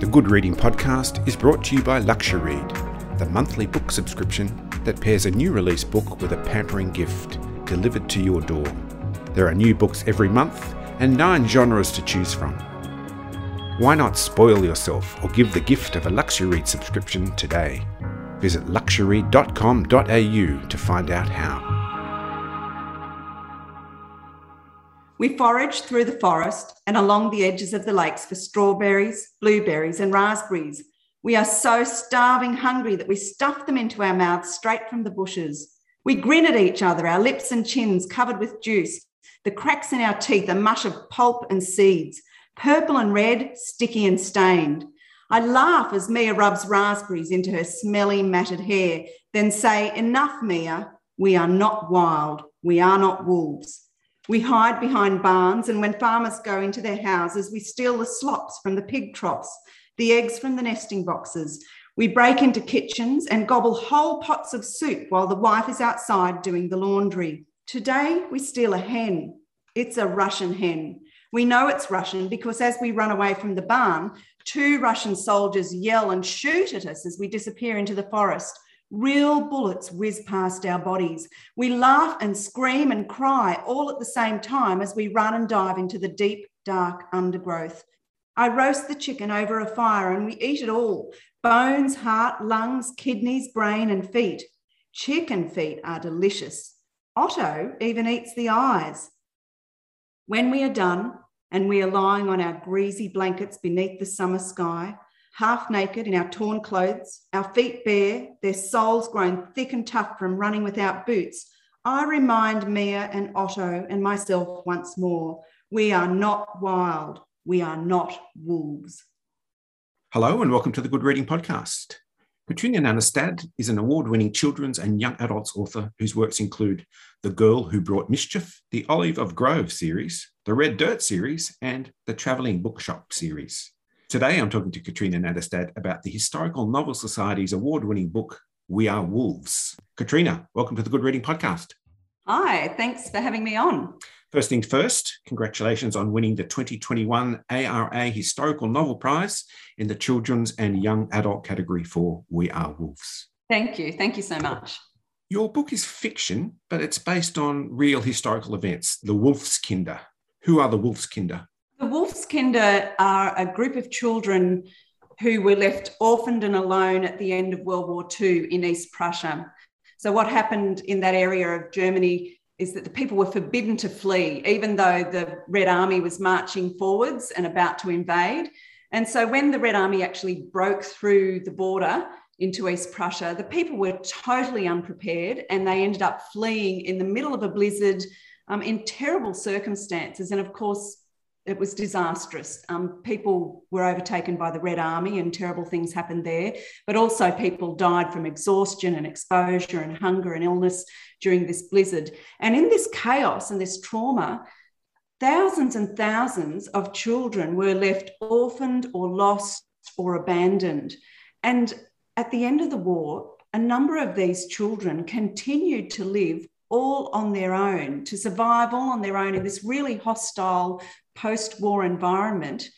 The Good Reading Podcast is brought to you by LuxuryRead, the monthly book subscription that pairs a new release book with a pampering gift delivered to your door. There are new books every month and nine genres to choose from. Why not spoil yourself or give the gift of a LuxuryRead subscription today? Visit luxury.com.au to find out how. We foraged through the forest and along the edges of the lakes for strawberries, blueberries, and raspberries. We are so starving hungry that we stuff them into our mouths straight from the bushes. We grin at each other, our lips and chins covered with juice, the cracks in our teeth a mush of pulp and seeds, purple and red, sticky and stained. I laugh as Mia rubs raspberries into her smelly, matted hair, then say, Enough, Mia. We are not wild. We are not wolves. We hide behind barns, and when farmers go into their houses, we steal the slops from the pig troughs, the eggs from the nesting boxes. We break into kitchens and gobble whole pots of soup while the wife is outside doing the laundry. Today, we steal a hen. It's a Russian hen. We know it's Russian because as we run away from the barn, two Russian soldiers yell and shoot at us as we disappear into the forest. Real bullets whiz past our bodies. We laugh and scream and cry all at the same time as we run and dive into the deep, dark undergrowth. I roast the chicken over a fire and we eat it all bones, heart, lungs, kidneys, brain, and feet. Chicken feet are delicious. Otto even eats the eyes. When we are done and we are lying on our greasy blankets beneath the summer sky, half naked in our torn clothes, our feet bare, their soles grown thick and tough from running without boots, I remind Mia and Otto and myself once more we are not wild, we are not wolves. Hello, and welcome to the Good Reading Podcast. Katrina Nannestad is an award winning children's and young adults author whose works include The Girl Who Brought Mischief, the Olive of Grove series, the Red Dirt series, and the Travelling Bookshop series. Today, I'm talking to Katrina Nannestad about the Historical Novel Society's award winning book, We Are Wolves. Katrina, welcome to the Good Reading Podcast. Hi, thanks for having me on. First things first, congratulations on winning the 2021 ARA Historical Novel Prize in the Children's and Young Adult category for We Are Wolves. Thank you. Thank you so much. Your book is fiction, but it's based on real historical events, the Wolfskinder. Who are the Wolfskinder? The Wolfskinder are a group of children who were left orphaned and alone at the end of World War II in East Prussia. So, what happened in that area of Germany is that the people were forbidden to flee, even though the Red Army was marching forwards and about to invade. And so, when the Red Army actually broke through the border into East Prussia, the people were totally unprepared and they ended up fleeing in the middle of a blizzard um, in terrible circumstances. And of course, it was disastrous. Um, people were overtaken by the Red Army and terrible things happened there, but also people died from exhaustion and exposure and hunger and illness during this blizzard. And in this chaos and this trauma, thousands and thousands of children were left orphaned or lost or abandoned. And at the end of the war, a number of these children continued to live all on their own, to survive all on their own in this really hostile post war environment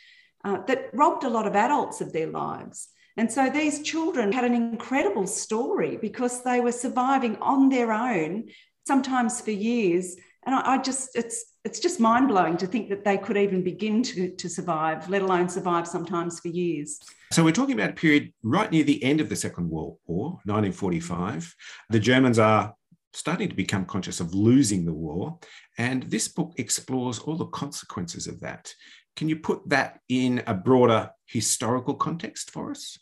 uh, that robbed a lot of adults of their lives. And so these children had an incredible story because they were surviving on their own, sometimes for years. And I, I just, it's, it's just mind blowing to think that they could even begin to, to survive, let alone survive sometimes for years. So we're talking about a period right near the end of the Second World War, 1945. The Germans are starting to become conscious of losing the war. And this book explores all the consequences of that. Can you put that in a broader historical context for us?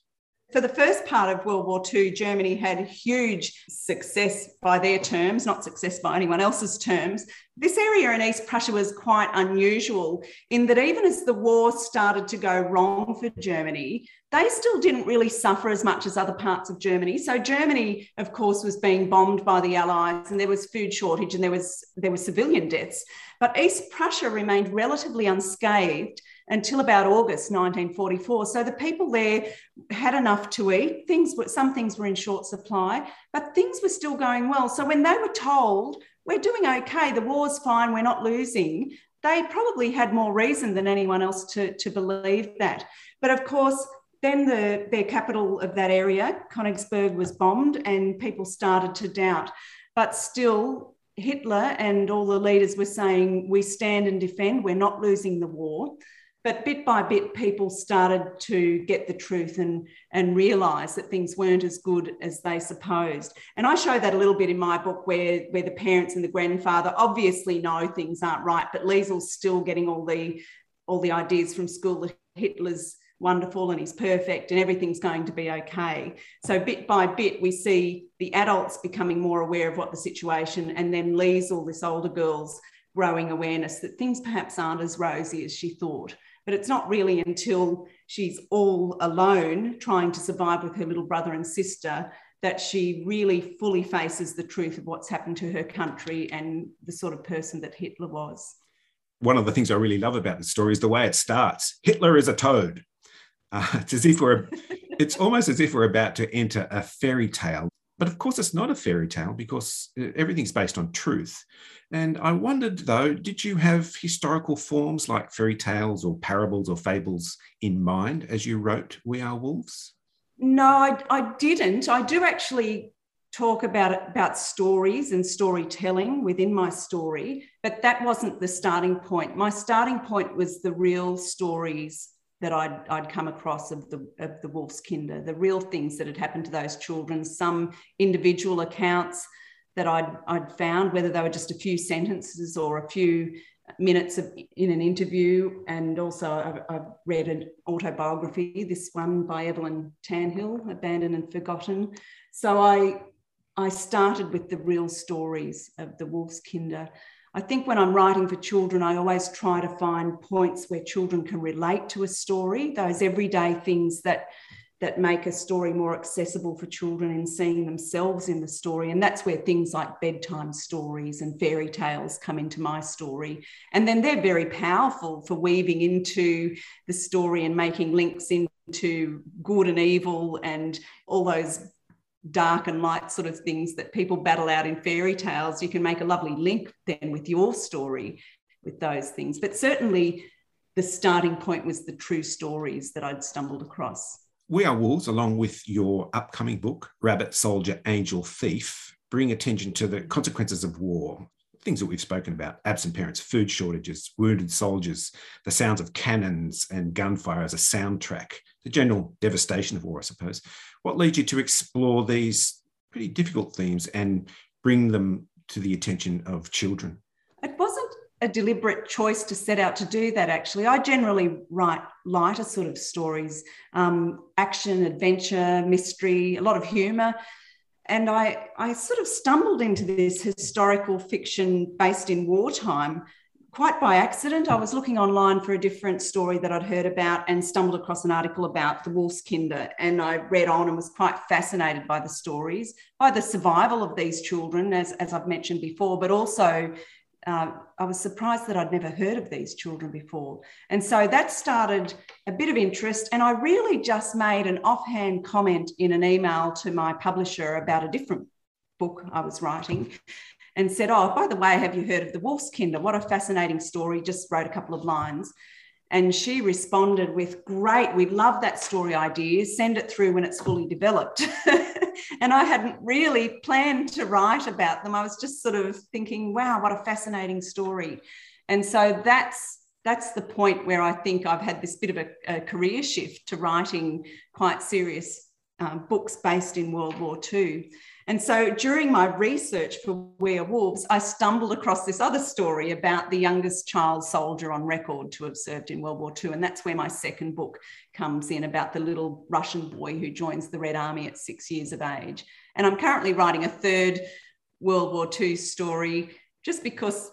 For the first part of World War II, Germany had huge success by their terms, not success by anyone else's terms. This area in East Prussia was quite unusual in that even as the war started to go wrong for Germany, they still didn't really suffer as much as other parts of Germany. So Germany, of course, was being bombed by the Allies and there was food shortage and there was there were civilian deaths. But East Prussia remained relatively unscathed until about August 1944. So the people there had enough to eat. Things were, some things were in short supply, but things were still going well. So when they were told, we're doing okay, the war's fine, we're not losing, they probably had more reason than anyone else to, to believe that. But of course, then the, their capital of that area, Königsberg, was bombed and people started to doubt. But still, Hitler and all the leaders were saying, we stand and defend, we're not losing the war. But bit by bit, people started to get the truth and, and realize that things weren't as good as they supposed. And I show that a little bit in my book where, where the parents and the grandfather obviously know things aren't right, but Liesel's still getting all the all the ideas from school that Hitler's wonderful and he's perfect and everything's going to be okay. So bit by bit, we see the adults becoming more aware of what the situation, and then Liesel, this older girl's growing awareness that things perhaps aren't as rosy as she thought. But it's not really until she's all alone trying to survive with her little brother and sister that she really fully faces the truth of what's happened to her country and the sort of person that Hitler was. One of the things I really love about the story is the way it starts. Hitler is a toad. Uh, it's as if we're, it's almost as if we're about to enter a fairy tale. But of course, it's not a fairy tale because uh, everything's based on truth. And I wondered though, did you have historical forms like fairy tales or parables or fables in mind as you wrote We Are Wolves? No, I, I didn't. I do actually talk about about stories and storytelling within my story, but that wasn't the starting point. My starting point was the real stories that I'd, I'd come across of the of the Wolfskinder, the real things that had happened to those children, some individual accounts that I'd, I'd found, whether they were just a few sentences or a few minutes of, in an interview. And also, I've, I've, read an autobiography, this one by Evelyn Tannehill, Abandoned and Forgotten. So I, I started with the real stories of the Wolfskinder. I think when I'm writing for children, I always try to find points where children can relate to a story, those everyday things that that make a story more accessible for children in seeing themselves in the story. And that's where things like bedtime stories and fairy tales come into my story. And then they're very powerful for weaving into the story and making links into good and evil and all those dark and light sort of things that people battle out in fairy tales. You can make a lovely link then with your story with those things. But certainly, the starting point was the true stories that I'd stumbled across. We Are Wolves, along with your upcoming book, Rabbit Soldier, Angel Thief, bring attention to the consequences of war, things that we've spoken about absent parents, food shortages, wounded soldiers, the sounds of cannons and gunfire as a soundtrack, the general devastation of war, I suppose. What leads you to explore these pretty difficult themes and bring them to the attention of children? It wasn't a deliberate choice to set out to do that, actually. I generally write lighter sort of stories um, action, adventure, mystery, a lot of humour. And I, I sort of stumbled into this historical fiction based in wartime quite by accident. I was looking online for a different story that I'd heard about and stumbled across an article about the Wolfskinder. And I read on and was quite fascinated by the stories, by the survival of these children, as, as I've mentioned before, but also uh, I was surprised that I'd never heard of these children before. And so that started a bit of interest. And I really just made an offhand comment in an email to my publisher about a different book I was writing and said, Oh, by the way, have you heard of the Wolfskinder? What a fascinating story. Just wrote a couple of lines. And she responded with, Great, we love that story idea. Send it through when it's fully developed. and I hadn't really planned to write about them. I was just sort of thinking, wow, what a fascinating story. And so that's that's the point where I think I've had this bit of a, a career shift to writing quite serious um, books based in World War II. And so during my research for We Are Wolves, I stumbled across this other story about the youngest child soldier on record to have served in World War II. And that's where my second book comes in about the little Russian boy who joins the Red Army at six years of age. And I'm currently writing a third World War II story just because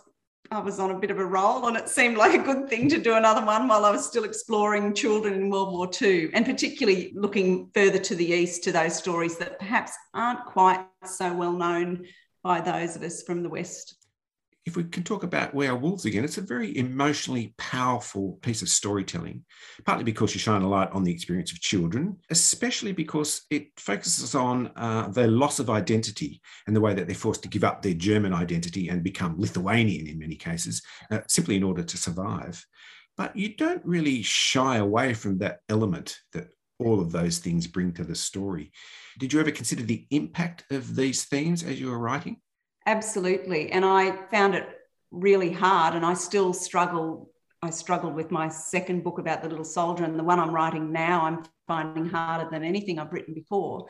I was on a bit of a roll and it seemed like a good thing to do another one while I was still exploring children in World War II and particularly looking further to the east to those stories that perhaps aren't quite so well known by those of us from the West if we can talk about We Are Wolves again, it's a very emotionally powerful piece of storytelling, partly because you shine a light on the experience of children, especially because it focuses on uh, their loss of identity and the way that they're forced to give up their German identity and become Lithuanian in many cases, uh, simply in order to survive. But you don't really shy away from that element that all of those things bring to the story. Did you ever consider the impact of these themes as you were writing? Absolutely. And I found it really hard, and I still struggle. I struggled with my second book about the little soldier, and the one I'm writing now, I'm finding harder than anything I've written before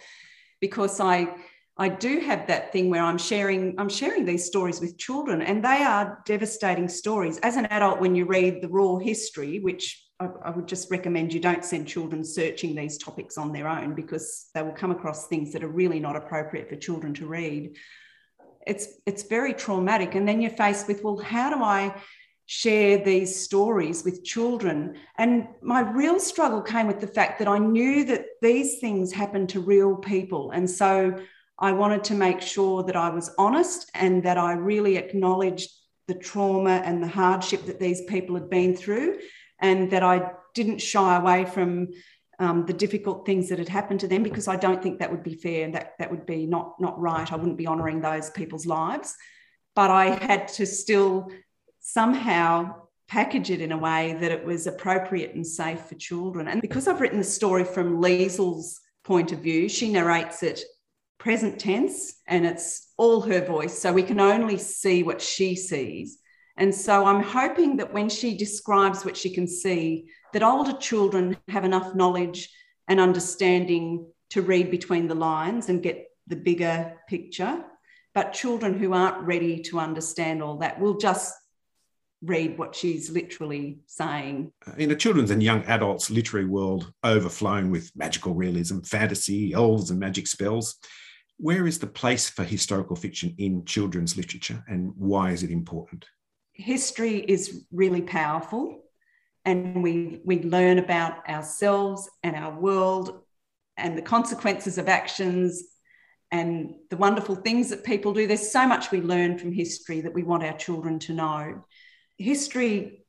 because I I do have that thing where I'm sharing I'm sharing these stories with children and they are devastating stories. As an adult, when you read the raw history, which I, I, would just recommend you don't send children searching these topics on their own because they will come across things that are really not appropriate for children to read. It's it's very traumatic, and then you're faced with well, how do I share these stories with children. And my real struggle came with the fact that I knew that these things happen to real people. And so I wanted to make sure that I was honest and that I really acknowledged the trauma and the hardship that these people had been through, and that I didn't shy away from um, the difficult things that had happened to them because I don't think that would be fair and that, that would be not, not right. I wouldn't be honouring those people's lives. But I had to still somehow package it in a way that it was appropriate and safe for children. And because I've written the story from Liesel's point of view, she narrates it present tense and it's all her voice. So we can only see what she sees. And so I'm hoping that when she describes what she can see, that older children have enough knowledge and understanding to read between the lines and get the bigger picture. But children who aren't ready to understand all that will just read what she's literally saying. In a children's and young adults' literary world overflowing with magical realism, fantasy, elves, and magic spells, where is the place for historical fiction in children's literature and why is it important? History is really powerful and we, we learn about ourselves and our world and the consequences of actions and the wonderful things that people do. There's so much we learn from history that we want our children to know. History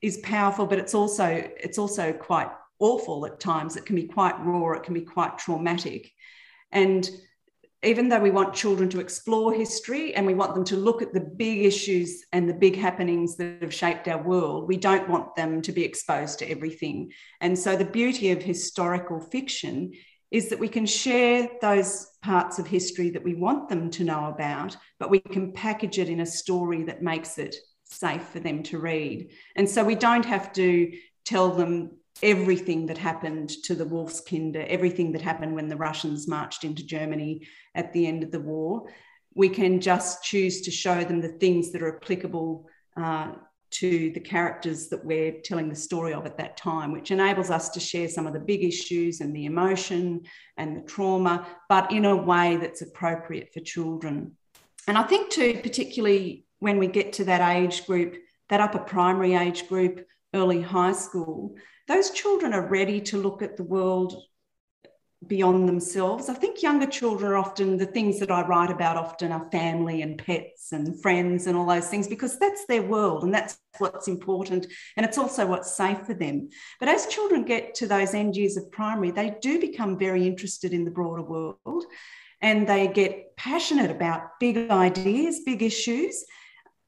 is powerful, but it's also it's also quite awful at times. It can be quite raw, it can be quite traumatic. And even though we want children to explore history and we want them to look at the big issues and the big happenings that have shaped our world, we don't want them to be exposed to everything. And so, the beauty of historical fiction is that we can share those parts of history that we want them to know about, but we can package it in a story that makes it safe for them to read. And so, we don't have to tell them everything that happened to the Wolfskinder, everything that happened when the Russians marched into Germany at the end of the war. We can just choose to show them the things that are applicable uh, to the characters that we're telling the story of at that time, which enables us to share some of the big issues and the emotion and the trauma, but in a way that's appropriate for children. And I think, too, particularly when we get to that age group, that upper primary age group, early high school, those children are ready to look at the world beyond themselves. I think younger children are often the things that I write about often are family and pets and friends and all those things because that's their world and that's what's important and it's also what's safe for them. But as children get to those end years of primary, they do become very interested in the broader world and they get passionate about big ideas, big issues.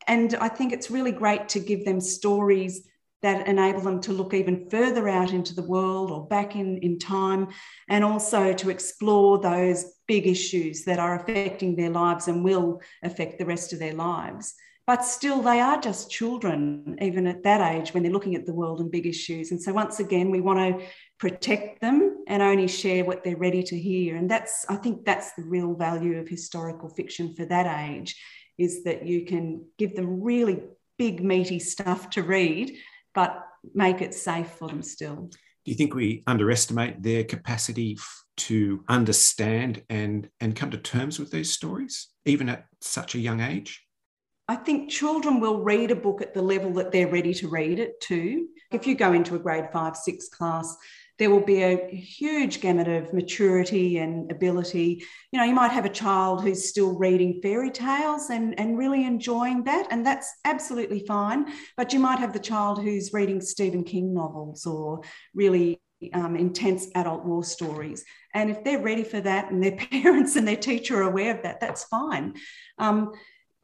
And I think it's really great to give them stories that enable them to look even further out into the world or back in, in time, and also to explore those big issues that are affecting their lives and will affect the rest of their lives. But still, they are just children, even at that age, when they're looking at the world and big issues. And so, once again, we want to protect them and only share what they're ready to hear. And that's, I think, that's the real value of historical fiction for that age, is that you can give them really big, meaty stuff to read but make it safe for them still. Do you think we underestimate their capacity to understand and, and come to terms with these stories, even at such a young age? I think children will read a book at the level that they're ready to read it too. If you go into a grade five, six class, there will be a huge gamut of maturity and ability. You know, you might have a child who's still reading fairy tales and, and really enjoying that, and that's absolutely fine. But you might have the child who's reading Stephen King novels or really um, intense adult war stories. And if they're ready for that and their parents and their teacher are aware of that, that's fine. Um,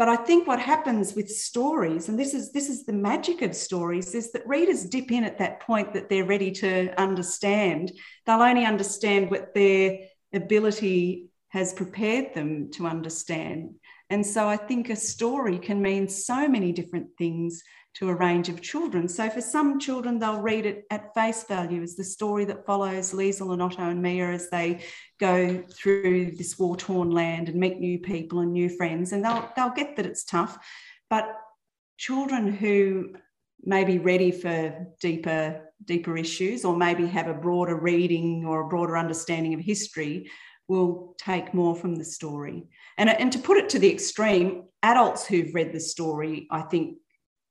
but I think what happens with stories, and this is this is the magic of stories, is that readers dip in at that point that they're ready to understand. They'll only understand what their ability has prepared them to understand. And so I think a story can mean so many different things to a range of children. So for some children, they'll read it at face value as the story that follows Liesl and Otto and Mia as they go through this war-torn land and meet new people and new friends. And they'll, they'll get that it's tough. But children who may be ready for deeper, deeper issues or maybe have a broader reading or a broader understanding of history will take more from the story. And, and to put it to the extreme, adults who've read the story, I think,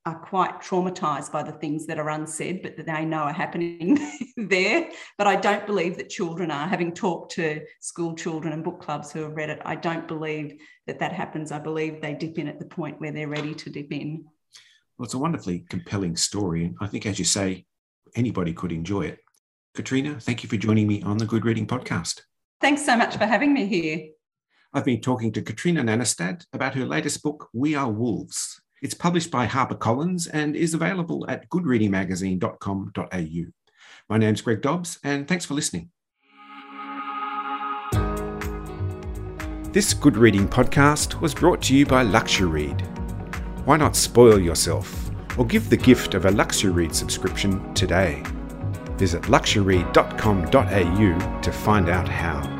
are quite traumatized by the things that are unsaid, but that they know are happening there. But I don't believe that children are. Having talked to school children and book clubs who have read it, I don't believe that that happens. I believe they dip in at the point where they're ready to dip in. Well, it's a wonderfully compelling story. And I think, as you say, anybody could enjoy it. Katrina, thank you for joining me on the Good Reading Podcast. Thanks so much for having me here. I've been talking to Katrina Nannestad about her latest book, We Are Wolves it's published by HarperCollins and is available at goodreadingmagazine.com.au. My name's Greg Dobbs, and thanks for listening. This Good Reading podcast was brought to you by Luxuread. Why not spoil yourself or give the gift of a Luxuread subscription today? Visit luxury.com.au to find out how.